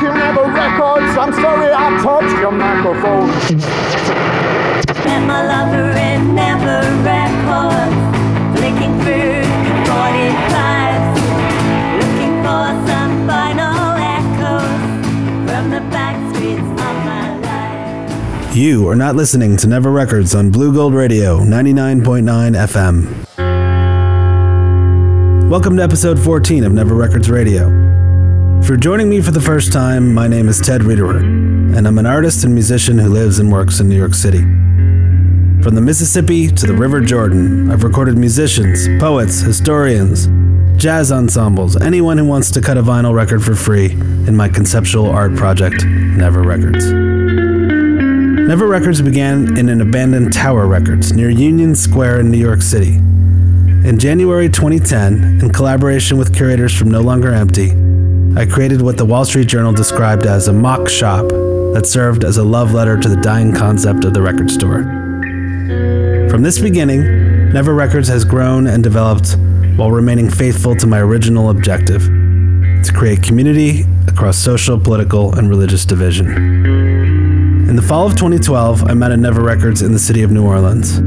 Thank you, Never Records. I'm sorry I touched your microphone. Met my lover in Never Records, flicking through 45s, looking for some final echoes from the back streets of my life. You are not listening to Never Records on Blue Gold Radio 99.9 FM. Welcome to episode 14 of Never Records Radio. If you're joining me for the first time, my name is Ted Riederer, and I'm an artist and musician who lives and works in New York City. From the Mississippi to the River Jordan, I've recorded musicians, poets, historians, jazz ensembles, anyone who wants to cut a vinyl record for free in my conceptual art project, Never Records. Never Records began in an abandoned Tower Records near Union Square in New York City. In January 2010, in collaboration with curators from No Longer Empty, I created what the Wall Street Journal described as a mock shop that served as a love letter to the dying concept of the record store. From this beginning, Never Records has grown and developed while remaining faithful to my original objective to create community across social, political, and religious division. In the fall of 2012, I met at Never Records in the city of New Orleans.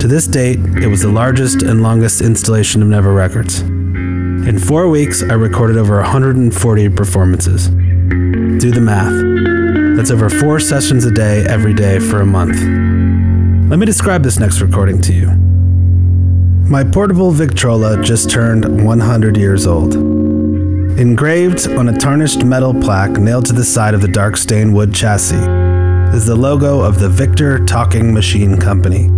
To this date, it was the largest and longest installation of Never Records. In four weeks, I recorded over 140 performances. Do the math. That's over four sessions a day, every day for a month. Let me describe this next recording to you. My portable Victrola just turned 100 years old. Engraved on a tarnished metal plaque nailed to the side of the dark stained wood chassis is the logo of the Victor Talking Machine Company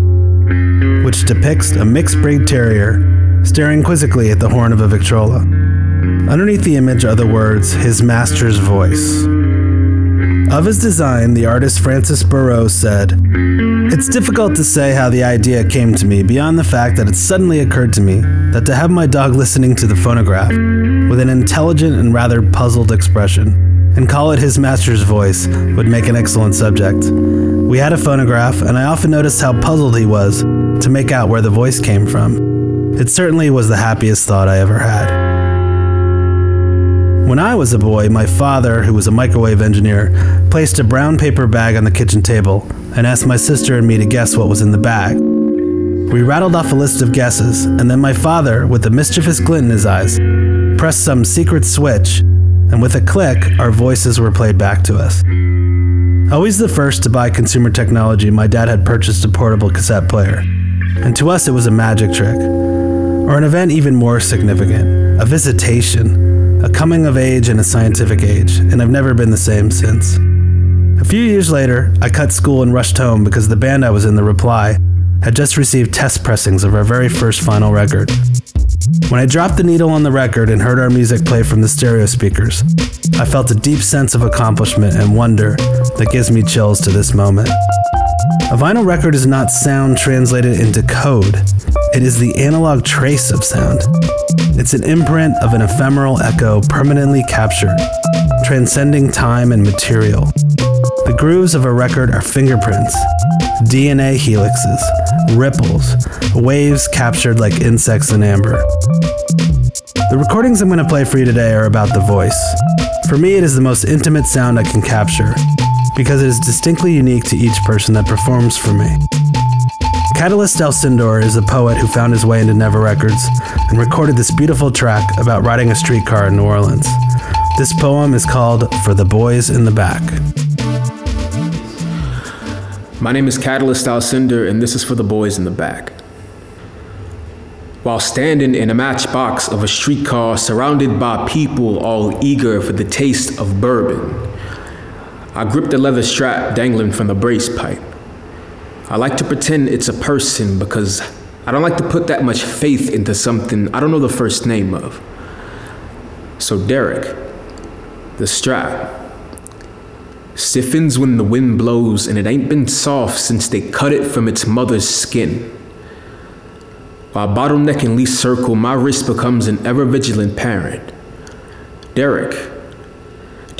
which depicts a mixed breed terrier staring quizzically at the horn of a Victrola. Underneath the image are the words, His Master's Voice. Of his design, the artist Francis Barraud said, It's difficult to say how the idea came to me beyond the fact that it suddenly occurred to me that to have my dog listening to the phonograph with an intelligent and rather puzzled expression and call it his master's voice would make an excellent subject. We had a phonograph, and I often noticed how puzzled he was to make out where the voice came from. It certainly was the happiest thought I ever had. When I was a boy, my father, who was a microwave engineer, placed a brown paper bag on the kitchen table and asked my sister and me to guess what was in the bag. We rattled off a list of guesses, and then my father, with a mischievous glint in his eyes, pressed some secret switch and with a click, our voices were played back to us. Always the first to buy consumer technology, my dad had purchased a portable cassette player. And to us, it was a magic trick. Or an event even more significant a visitation, a coming of age in a scientific age, and I've never been the same since. A few years later, I cut school and rushed home because the band I was in, The Reply, had just received test pressings of our very first vinyl record. When I dropped the needle on the record and heard our music play from the stereo speakers, I felt a deep sense of accomplishment and wonder that gives me chills to this moment. A vinyl record is not sound translated into code, it is the analog trace of sound. It's an imprint of an ephemeral echo permanently captured, transcending time and material. The grooves of a record are fingerprints, DNA helixes, ripples, waves captured like insects in amber. The recordings I'm going to play for you today are about the voice. For me, it is the most intimate sound I can capture because it is distinctly unique to each person that performs for me. Catalyst Alcindor is a poet who found his way into Never Records and recorded this beautiful track about riding a streetcar in New Orleans. This poem is called For the Boys in the Back. My name is Catalyst Alcindor, and this is for the boys in the back. While standing in a matchbox of a streetcar surrounded by people all eager for the taste of bourbon, I grip the leather strap dangling from the brace pipe. I like to pretend it's a person because I don't like to put that much faith into something I don't know the first name of. So, Derek, the strap, Stiffens when the wind blows, and it ain't been soft since they cut it from its mother's skin. While bottleneck and least circle, my wrist becomes an ever vigilant parent. Derek.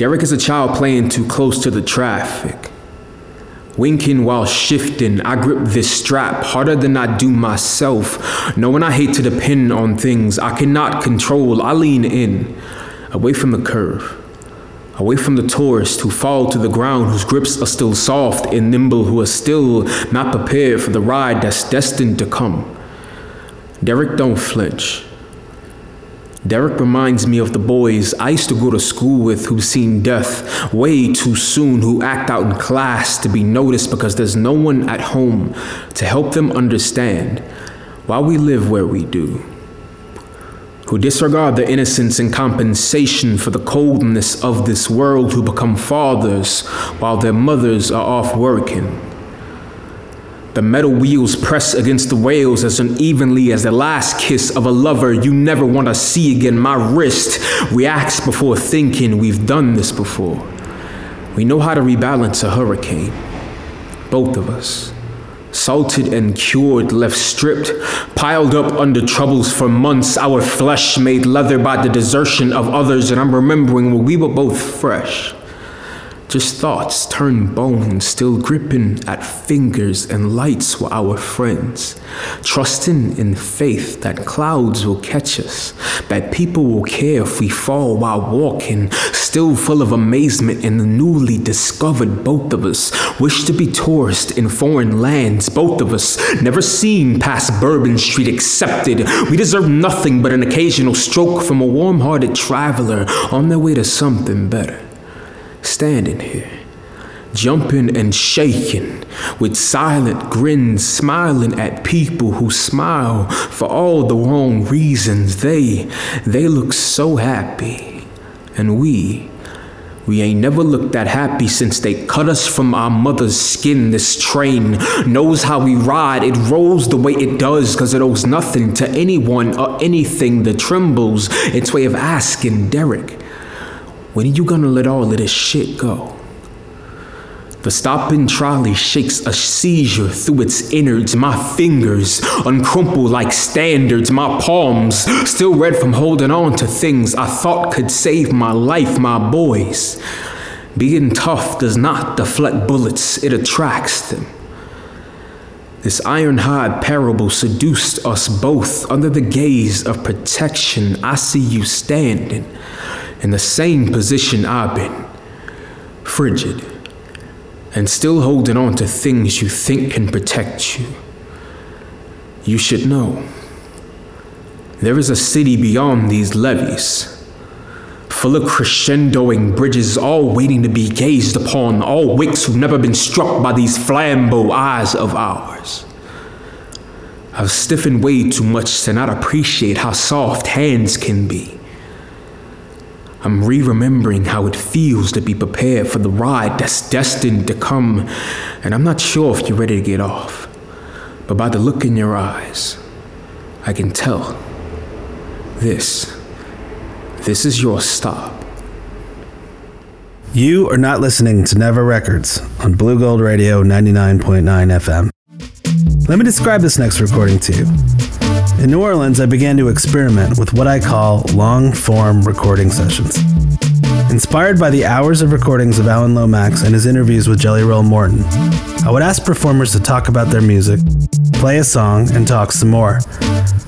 Derek is a child playing too close to the traffic. Winking while shifting, I grip this strap harder than I do myself. Knowing I hate to depend on things I cannot control, I lean in, away from the curve. Away from the tourists who fall to the ground, whose grips are still soft and nimble, who are still not prepared for the ride that's destined to come. Derek don't flinch. Derek reminds me of the boys I used to go to school with who've seen death way too soon, who act out in class to be noticed because there's no one at home to help them understand why we live where we do. Who disregard the innocence and compensation for the coldness of this world, who become fathers while their mothers are off working. The metal wheels press against the rails as unevenly as the last kiss of a lover you never want to see again. My wrist reacts before thinking we've done this before. We know how to rebalance a hurricane. Both of us. Salted and cured, left stripped, piled up under troubles for months, our flesh made leather by the desertion of others, and I'm remembering when we were both fresh. Just thoughts turn bones, still gripping at fingers and lights were our friends. Trusting in faith that clouds will catch us, that people will care if we fall while walking, still full of amazement in the newly discovered both of us. Wish to be tourists in foreign lands, both of us, never seen past Bourbon Street accepted. We deserve nothing but an occasional stroke from a warm hearted traveler on their way to something better standing here, jumping and shaking, with silent grins, smiling at people who smile for all the wrong reasons. They, they look so happy, and we, we ain't never looked that happy since they cut us from our mother's skin. This train knows how we ride. It rolls the way it does because it owes nothing to anyone or anything that trembles. Its way of asking Derek, when are you gonna let all of this shit go? The stopping trolley shakes a seizure through its innards. My fingers uncrumple like standards. My palms still red from holding on to things I thought could save my life, my boys. Being tough does not deflect bullets, it attracts them. This iron-hide parable seduced us both under the gaze of protection. I see you standing in the same position I've been, frigid, and still holding on to things you think can protect you. You should know there is a city beyond these levees, full of crescendoing bridges, all waiting to be gazed upon, all wicks who've never been struck by these flambeau eyes of ours. I've stiffened way too much to not appreciate how soft hands can be. I'm re remembering how it feels to be prepared for the ride that's destined to come, and I'm not sure if you're ready to get off. But by the look in your eyes, I can tell. This, this is your stop. You are not listening to Never Records on Blue Gold Radio 99.9 FM. Let me describe this next recording to you. In New Orleans, I began to experiment with what I call long form recording sessions. Inspired by the hours of recordings of Alan Lomax and his interviews with Jelly Roll Morton, I would ask performers to talk about their music, play a song, and talk some more.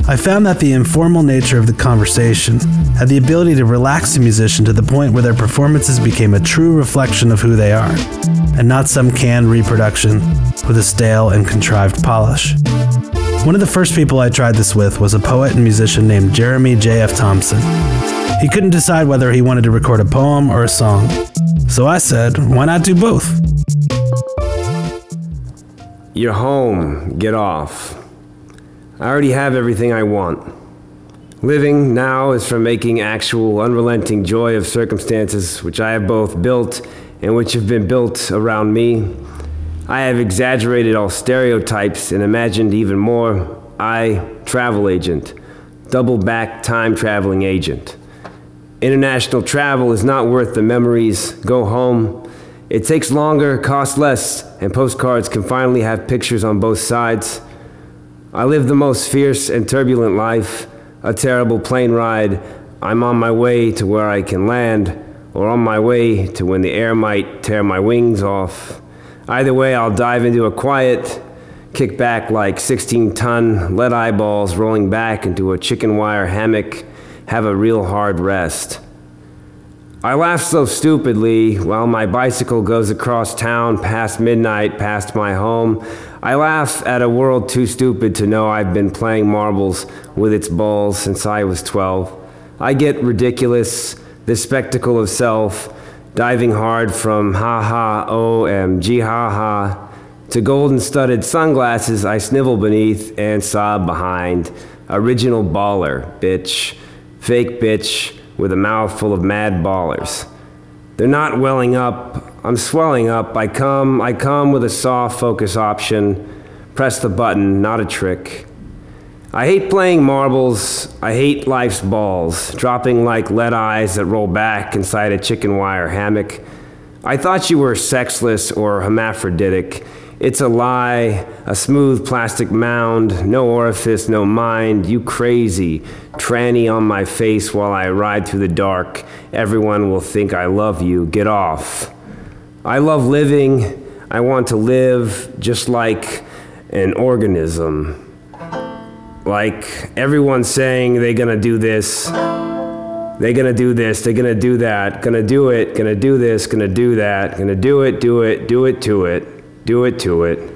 I found that the informal nature of the conversation had the ability to relax the musician to the point where their performances became a true reflection of who they are, and not some canned reproduction with a stale and contrived polish. One of the first people I tried this with was a poet and musician named Jeremy J.F. Thompson. He couldn't decide whether he wanted to record a poem or a song. So I said, why not do both? You're home. Get off. I already have everything I want. Living now is from making actual, unrelenting joy of circumstances which I have both built and which have been built around me. I have exaggerated all stereotypes and imagined even more. I, travel agent, double back time traveling agent. International travel is not worth the memories. Go home. It takes longer, costs less, and postcards can finally have pictures on both sides. I live the most fierce and turbulent life, a terrible plane ride. I'm on my way to where I can land, or on my way to when the air might tear my wings off. Either way, I'll dive into a quiet, kick back like 16 ton lead eyeballs rolling back into a chicken wire hammock, have a real hard rest. I laugh so stupidly while my bicycle goes across town past midnight, past my home. I laugh at a world too stupid to know I've been playing marbles with its balls since I was 12. I get ridiculous, the spectacle of self, diving hard from ha ha, OMG ha ha, to golden studded sunglasses I snivel beneath and sob behind. Original baller, bitch. Fake bitch with a mouth full of mad ballers. They're not welling up. I'm swelling up. I come, I come with a soft focus option. Press the button, not a trick. I hate playing marbles. I hate life's balls, dropping like lead eyes that roll back inside a chicken wire hammock. I thought you were sexless or hermaphroditic. It's a lie, a smooth plastic mound, no orifice, no mind. You crazy, tranny on my face while I ride through the dark. Everyone will think I love you. Get off. I love living. I want to live just like an organism. Like everyone's saying they're gonna do this, they're gonna do this, they're gonna do that, gonna do it, gonna do this, gonna do that, gonna do it, do it, do it to it. Do it to it.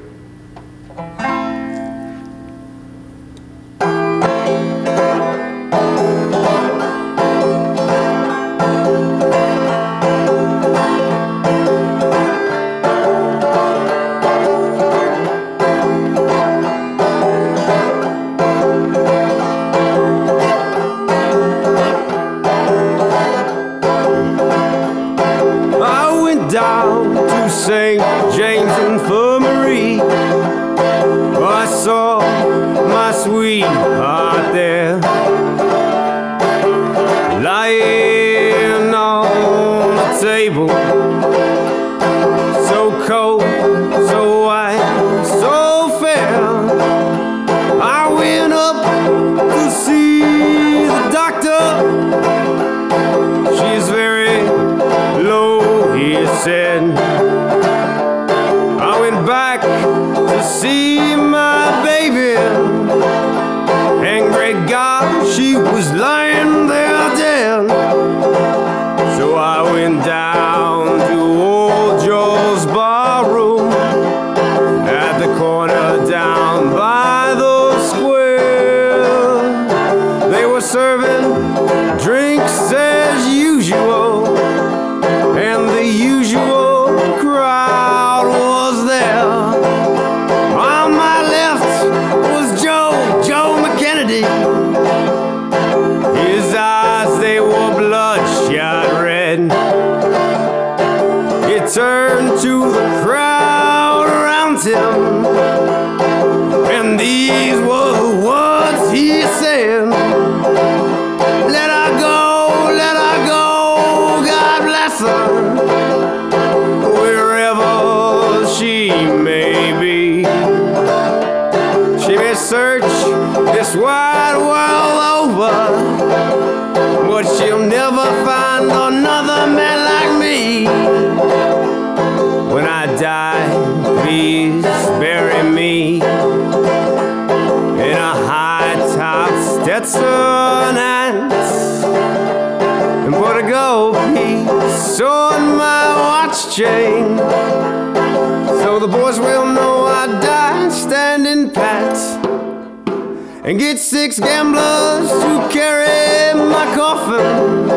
Six gamblers to carry my coffin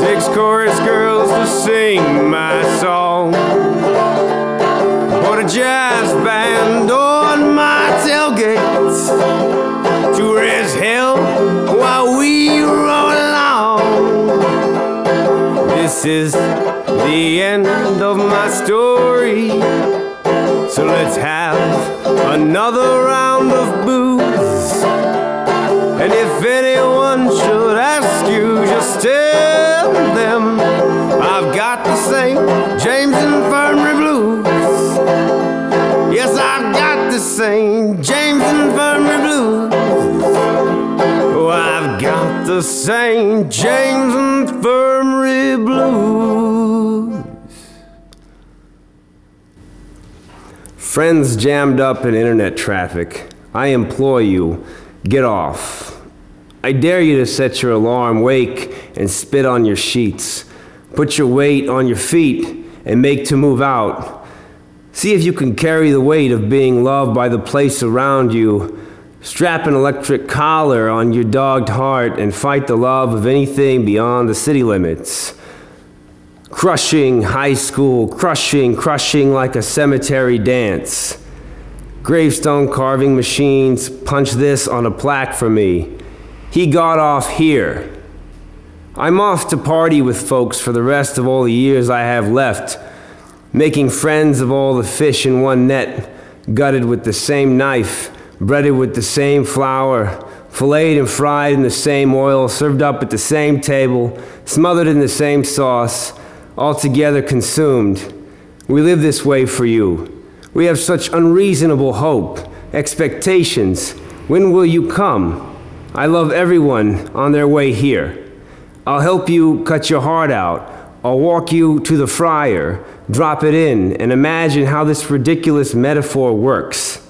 six chorus girls to sing my song put a jazz band on my tailgate to raise hell while we roll along. This is the end of my story. So let's have another round Friends jammed up in internet traffic. I implore you, get off. I dare you to set your alarm, wake, and spit on your sheets. Put your weight on your feet and make to move out. See if you can carry the weight of being loved by the place around you. Strap an electric collar on your dogged heart and fight the love of anything beyond the city limits. Crushing high school, crushing, crushing like a cemetery dance. Gravestone carving machines punch this on a plaque for me. He got off here. I'm off to party with folks for the rest of all the years I have left, making friends of all the fish in one net, gutted with the same knife, breaded with the same flour, filleted and fried in the same oil, served up at the same table, smothered in the same sauce, altogether consumed. We live this way for you. We have such unreasonable hope, expectations. When will you come? I love everyone on their way here. I'll help you cut your heart out. I'll walk you to the fryer, drop it in, and imagine how this ridiculous metaphor works.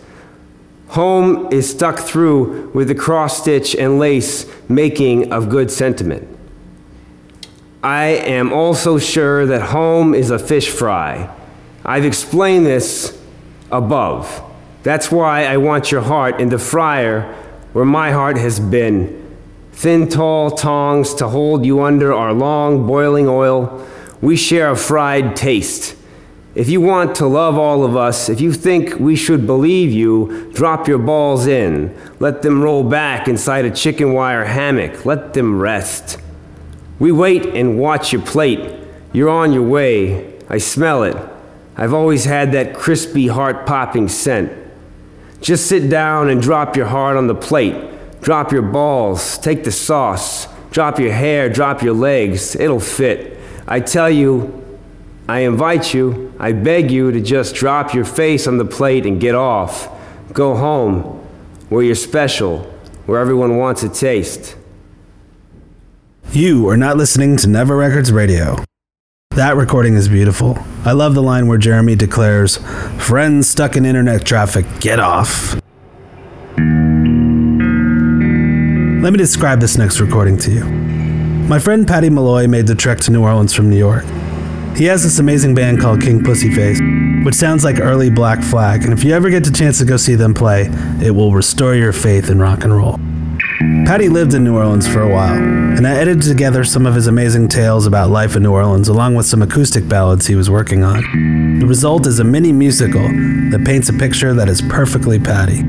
Home is stuck through with the cross stitch and lace making of good sentiment. I am also sure that home is a fish fry. I've explained this above. That's why I want your heart in the fryer where my heart has been. Thin, tall tongs to hold you under our long boiling oil. We share a fried taste. If you want to love all of us, if you think we should believe you, drop your balls in. Let them roll back inside a chicken wire hammock. Let them rest. We wait and watch your plate. You're on your way. I smell it. I've always had that crispy, heart popping scent. Just sit down and drop your heart on the plate. Drop your balls, take the sauce, drop your hair, drop your legs. It'll fit. I tell you, I invite you, I beg you to just drop your face on the plate and get off. Go home, where you're special, where everyone wants a taste. You are not listening to Never Records Radio. That recording is beautiful. I love the line where Jeremy declares, Friends stuck in internet traffic, get off. Let me describe this next recording to you. My friend Patty Malloy made the trek to New Orleans from New York. He has this amazing band called King Pussyface, which sounds like early Black Flag, and if you ever get the chance to go see them play, it will restore your faith in rock and roll. Patty lived in New Orleans for a while, and I edited together some of his amazing tales about life in New Orleans along with some acoustic ballads he was working on. The result is a mini musical that paints a picture that is perfectly Patty.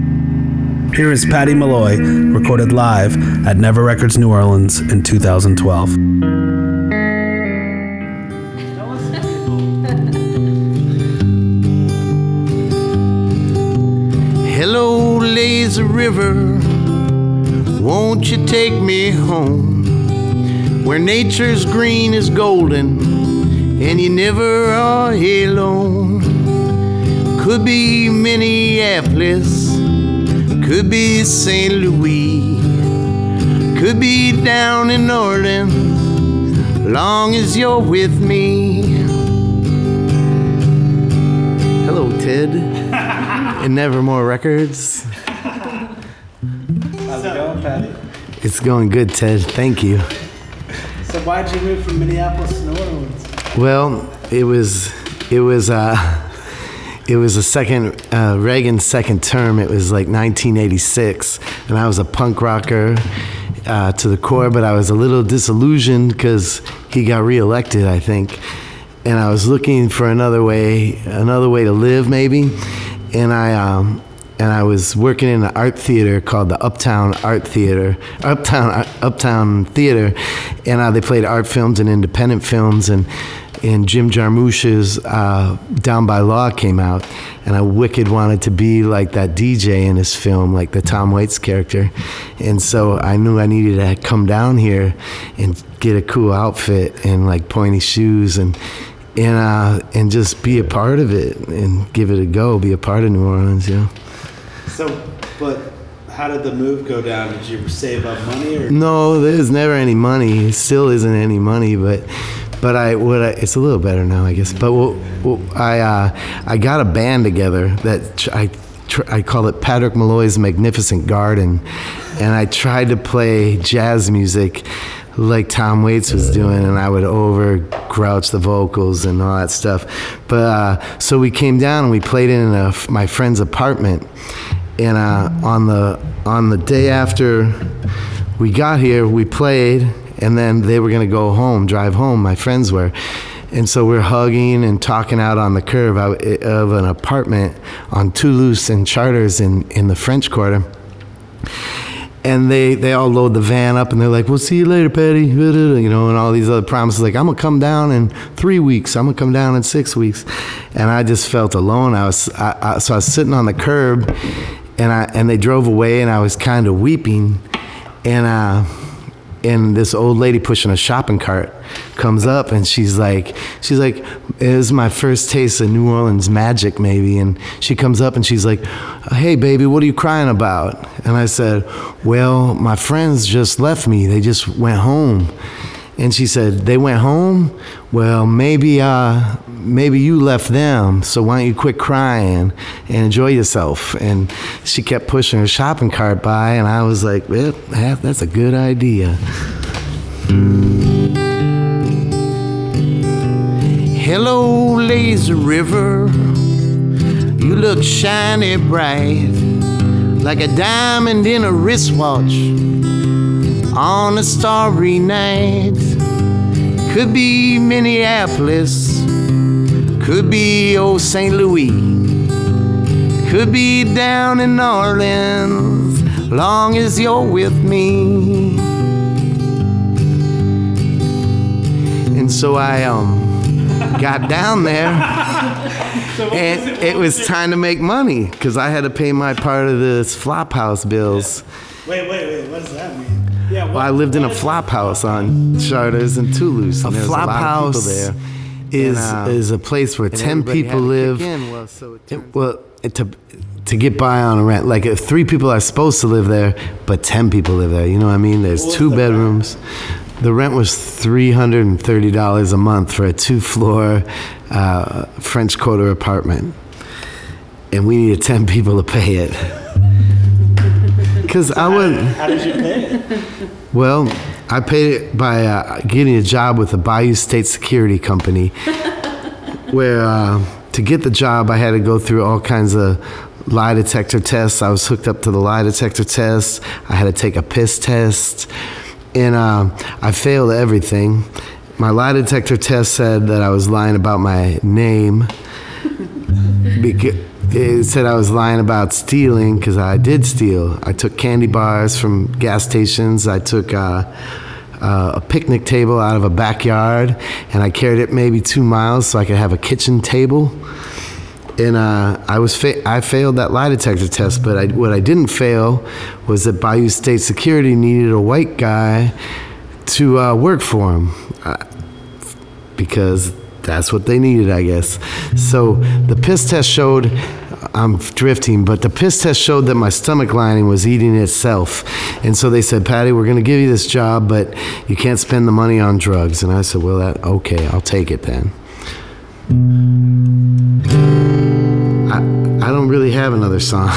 Here is Patty Malloy, recorded live at Never Records New Orleans in 2012. Hello, lazy river, won't you take me home where nature's green is golden and you never are alone? Could be Minneapolis, could be St. Louis, could be down in Orleans, long as you're with me. Hello, Ted. and Nevermore Records. It's going good, Ted. Thank you. So why'd you move from Minneapolis to New Orleans? Well, it was it was uh it was a second uh, Reagan's second term. It was like 1986, and I was a punk rocker uh, to the core. But I was a little disillusioned because he got reelected, I think, and I was looking for another way, another way to live, maybe. And I um, and I was working in an art theater called the Uptown Art Theater, Uptown Uptown Theater, and uh, they played art films and independent films, and and Jim Jarmusch's uh, Down by Law came out, and I wicked wanted to be like that DJ in his film, like the Tom Waits character, and so I knew I needed to come down here and get a cool outfit and like pointy shoes and and uh, and just be a part of it and give it a go, be a part of New Orleans, you know. So, but how did the move go down? Did you save up money or? No, there's never any money. Still isn't any money, but but I what I, it's a little better now, I guess. But I uh, I got a band together that I I call it Patrick Malloy's Magnificent Garden, and I tried to play jazz music like Tom Waits was doing, and I would over grouch the vocals and all that stuff. But uh, so we came down and we played in a, my friend's apartment, and uh, on the on the day after we got here, we played, and then they were gonna go home, drive home. My friends were. And so we're hugging and talking out on the curb out- of an apartment on Toulouse and Chartres in, in the French Quarter and they they all load the van up and they're like, "We'll see you later, Patty," you know, and all these other promises like, "I'm gonna come down in three weeks. I'm gonna come down in six weeks," and I just felt alone. I was I, I, so I was sitting on the curb, and I and they drove away, and I was kind of weeping, and uh, and this old lady pushing a shopping cart comes up and she's like she's like it was my first taste of new orleans magic maybe and she comes up and she's like hey baby what are you crying about? And i said well my friends just left me. They just went home and she said they went home? Well maybe uh maybe you left them so why don't you quit crying and enjoy yourself? And she kept pushing her shopping cart by and i was like well that- that's a good idea. Hello lazy river. You look shiny bright like a diamond in a wristwatch on a starry night could be Minneapolis, could be old St. Louis, could be down in New Orleans, long as you're with me. And so I um got down there, and it was time to make money because I had to pay my part of this flop house bills. Wait, wait, wait. What does that mean? Yeah. Well, I lived in a flop house on Chartres and Toulouse. And A there's flop a lot house of there. Is And, uh, is a place where ten people live. well, so it turns- well, it- to to get by on a rent, like if three people are supposed to live there, but ten people live there. You know what I mean? There's two bedrooms. The rent was three hundred and thirty dollars a month for a two-floor uh, French Quarter apartment, and we needed ten people to pay it. Because I wouldn't. How did you pay it? Well, I paid it by uh, getting a job with the Bayou State Security Company, where uh, to get the job, I had to go through all kinds of lie detector tests. I was hooked up to the lie detector test. I had to take a piss test, and uh, I failed everything. My lie detector test said that I was lying about my name. Because it said I was lying about stealing because I did steal. I took candy bars from gas stations. I took uh, uh, a picnic table out of a backyard and I carried it maybe two miles so I could have a kitchen table. And uh, I was fa- I failed that lie detector test, but I, what I didn't fail was that Bayou State Security needed a white guy to uh, work for him. Uh, because that's what they needed, I guess. So the piss test showed I'm drifting, but the piss test showed that my stomach lining was eating itself. And so they said, Patty, we're going to give you this job, but you can't spend the money on drugs. And I said, well, that okay, I'll take it then. I, I don't really have another song.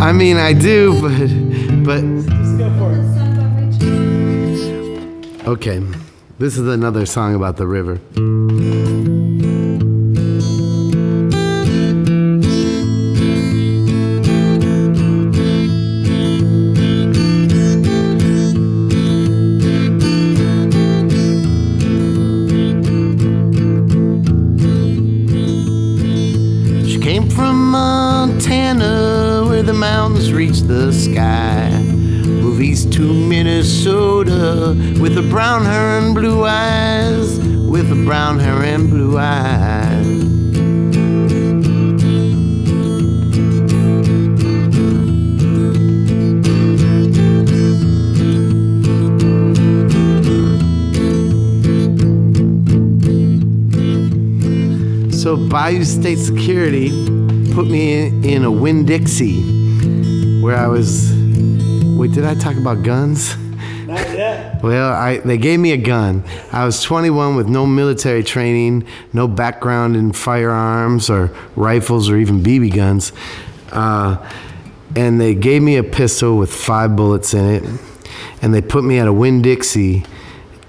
I mean, I do, but but okay. This is another song about the river. With a brown hair and blue eyes, with a brown hair and blue eyes. So Bayou State Security put me in, in a Winn Dixie where I was. Wait, did I talk about guns? Well, I, they gave me a gun. I was 21 with no military training, no background in firearms or rifles or even BB guns. Uh, and they gave me a pistol with five bullets in it. And they put me at a Winn Dixie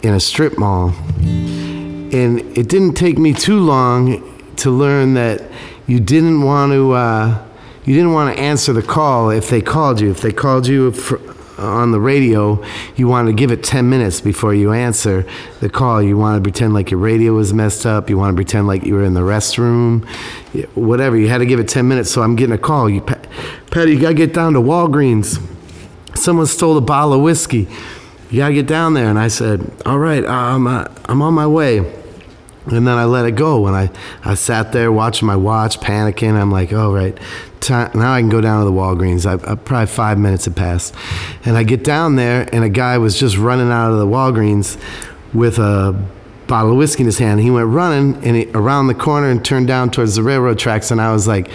in a strip mall. And it didn't take me too long to learn that you didn't want to. Uh, you didn't want to answer the call if they called you. If they called you on the radio, you want to give it 10 minutes before you answer the call. You want to pretend like your radio was messed up. You want to pretend like you were in the restroom, whatever. You had to give it 10 minutes. So I'm getting a call. You, Pa- Patty, you got to get down to Walgreens. Someone stole a bottle of whiskey. You got to get down there. And I said, All right, I'm, uh, I'm on my way. And then I let it go. And I, I sat there watching my watch, panicking. I'm like, oh, right. Time, now I can go down to the Walgreens. I, I, probably five minutes had passed. And I get down there, and a guy was just running out of the Walgreens with a bottle of whiskey in his hand. He went running and he, around the corner and turned down towards the railroad tracks. And I was like,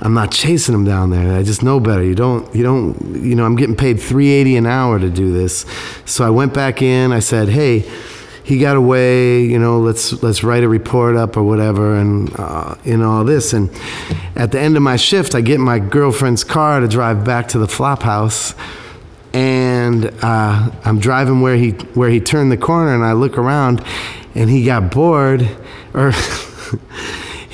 I'm not chasing him down there. I just know better. You don't, you don't, you know, I'm getting paid 380 an hour to do this. So I went back in. I said, hey, he got away, you know, let's let's write a report up or whatever, and uh, in all this. And at the end of my shift, I get my girlfriend's car to drive back to the flop house, and uh, I'm driving where he where he turned the corner, and I look around, and he got bored, or.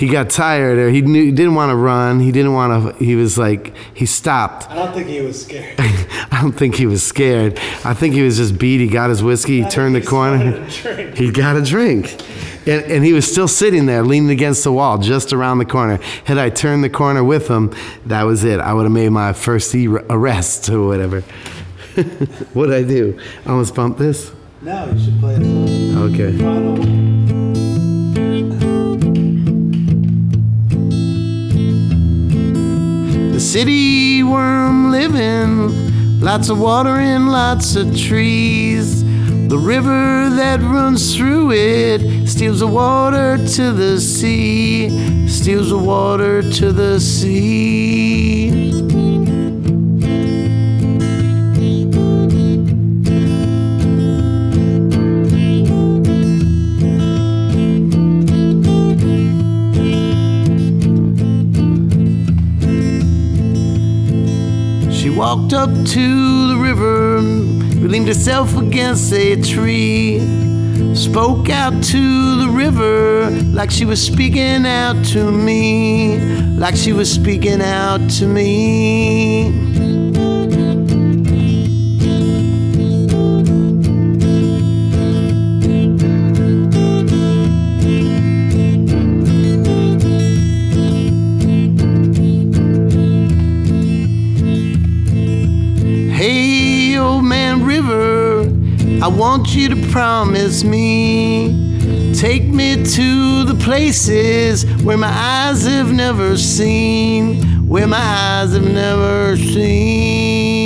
He got tired, or he knew he didn't want to run. He didn't want to. He was like, he stopped. I don't think he was scared. I don't think he was scared. I think he was just beat. He got his whiskey. He turned the corner. He got a drink. And, and he was still sitting there, leaning against the wall, just around the corner. Had I turned the corner with him, that was it. I would have made my first e- arrest or whatever. What'd I do? I almost bumped this? No, you should play it. Okay. Final. City where I'm living, lots of water and lots of trees. The river that runs through it steals the water to the sea, steals the water to the sea. Walked up to the river, leaned herself against a tree, spoke out to the river like she was speaking out to me, like she was speaking out to me. Want you to promise me. Take me to the places where my eyes have never seen, where my eyes have never seen.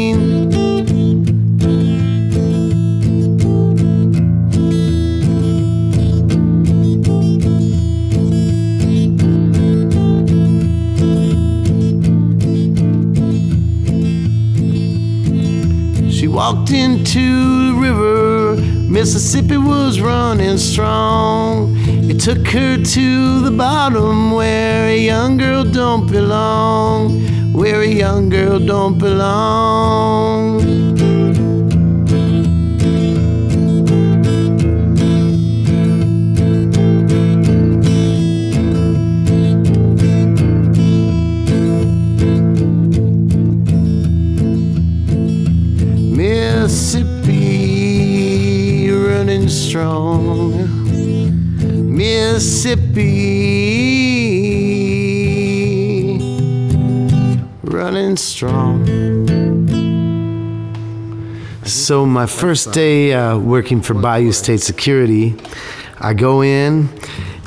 Walked into the river. Mississippi was running strong. It took her to the bottom where a young girl don't belong. Where a young girl don't belong. Strong. Mississippi running strong. So my first day uh, working for Bayou State Security, I go in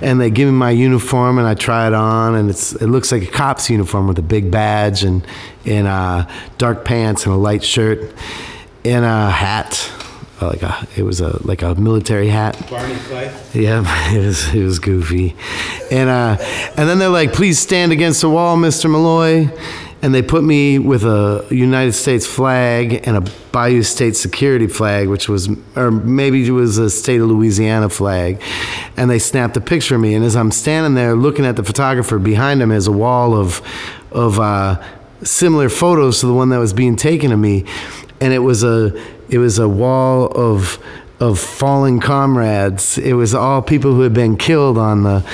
and they give me my uniform and I try it on and it's it looks like a cop's uniform with a big badge and and uh, dark pants and a light shirt and a hat like a it was a like a military hat. Barney Fife. Yeah, it was it was goofy, and uh, and then they're like, "Please stand against the wall, Mr. Malloy," and they put me with a United States flag and a Bayou State Security flag, which was, or maybe it was a state of Louisiana flag, and they snapped a picture of me. And as I'm standing there looking at the photographer behind him, is a wall of of uh, similar photos to the one that was being taken of me, and it was a it was a wall of of fallen comrades. It was all people who had been killed on the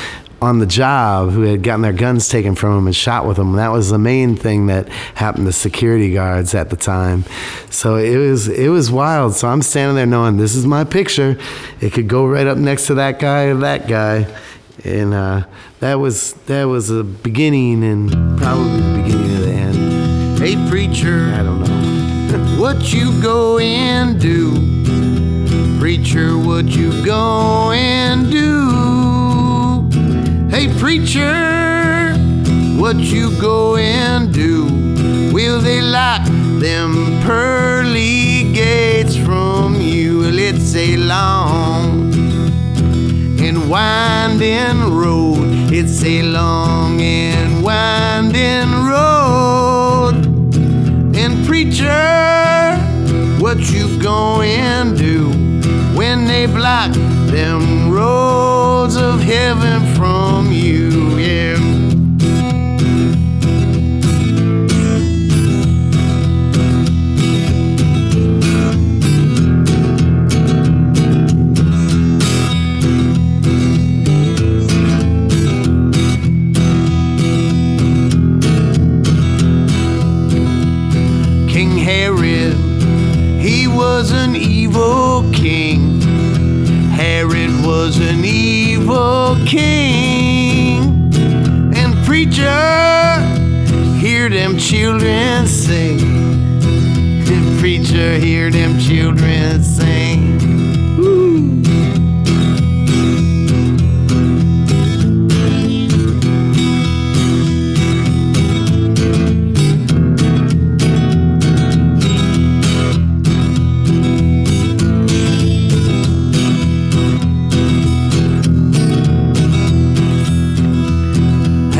on the job who had gotten their guns taken from them and shot with them. That was the main thing that happened to security guards at the time. So it was it was wild. So I'm standing there knowing this is my picture. It could go right up next to that guy or that guy. And uh, that was that was a beginning and probably the beginning of the end. Hey preacher, I don't know. What you go and do? Preacher, what you go and do? Hey preacher, what you go and do? Will they lock them pearly gates from you? Well, it's a long and winding road. It's a long and winding road. Preacher, what you going to do when they block them roads of heaven from you?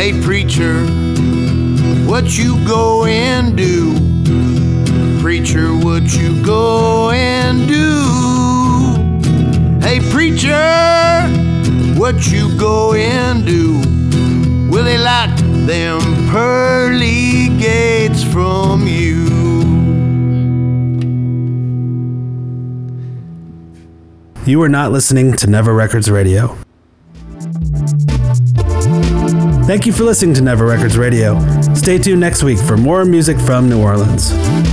Hey preacher, what you go and do? Preacher, what you go and do? Hey preacher, what you go and do? Will they lock them pearly gates from you? You are not listening to Never Records Radio. Thank you for listening to Never Records Radio. Stay tuned next week for more music from New Orleans.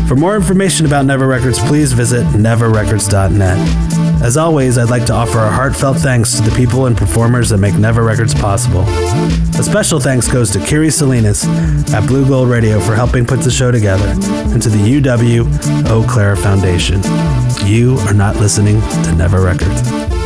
For more information about Never Records, please visit neverrecords.net. As always, I'd like to offer a heartfelt thanks to the people and performers that make Never Records possible. A special thanks goes to Kiri Salinas at Blue Gold Radio for helping put the show together, and to the UW Eau Claire Foundation. You are not listening to Never Records.